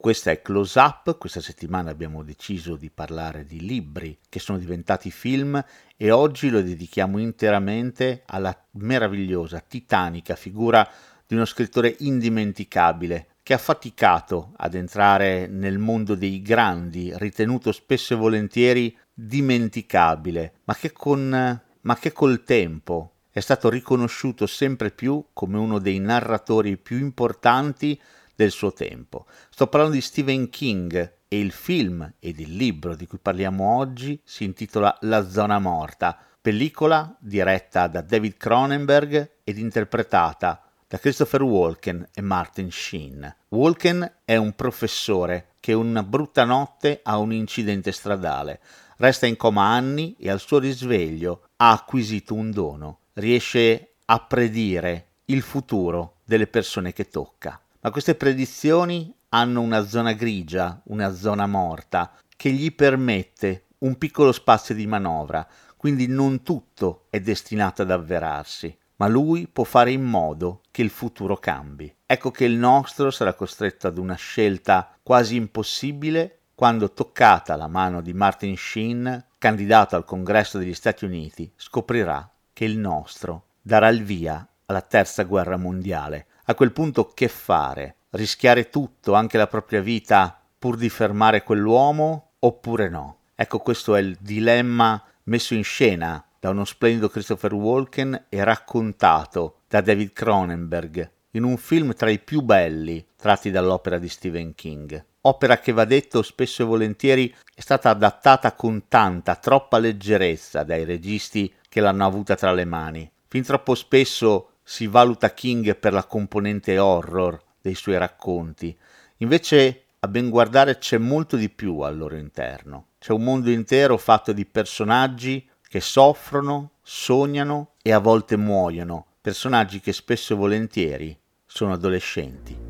Questa è Close Up, questa settimana abbiamo deciso di parlare di libri che sono diventati film e oggi lo dedichiamo interamente alla meravigliosa, titanica figura di uno scrittore indimenticabile che ha faticato ad entrare nel mondo dei grandi, ritenuto spesso e volentieri dimenticabile, ma che, con, ma che col tempo è stato riconosciuto sempre più come uno dei narratori più importanti del suo tempo. Sto parlando di Stephen King e il film ed il libro di cui parliamo oggi si intitola La zona morta, pellicola diretta da David Cronenberg ed interpretata da Christopher Walken e Martin Sheen. Walken è un professore che una brutta notte ha un incidente stradale, resta in coma anni e al suo risveglio ha acquisito un dono, riesce a predire il futuro delle persone che tocca ma queste predizioni hanno una zona grigia, una zona morta, che gli permette un piccolo spazio di manovra, quindi non tutto è destinato ad avverarsi, ma lui può fare in modo che il futuro cambi. Ecco che il nostro sarà costretto ad una scelta quasi impossibile quando toccata la mano di Martin Sheen, candidato al congresso degli Stati Uniti, scoprirà che il nostro darà il via alla terza guerra mondiale a quel punto che fare? Rischiare tutto, anche la propria vita, pur di fermare quell'uomo oppure no? Ecco, questo è il dilemma messo in scena da uno splendido Christopher Walken e raccontato da David Cronenberg in un film tra i più belli tratti dall'opera di Stephen King. Opera che va detto spesso e volentieri è stata adattata con tanta, troppa leggerezza dai registi che l'hanno avuta tra le mani. Fin troppo spesso si valuta King per la componente horror dei suoi racconti, invece a ben guardare c'è molto di più al loro interno. C'è un mondo intero fatto di personaggi che soffrono, sognano e a volte muoiono, personaggi che spesso e volentieri sono adolescenti.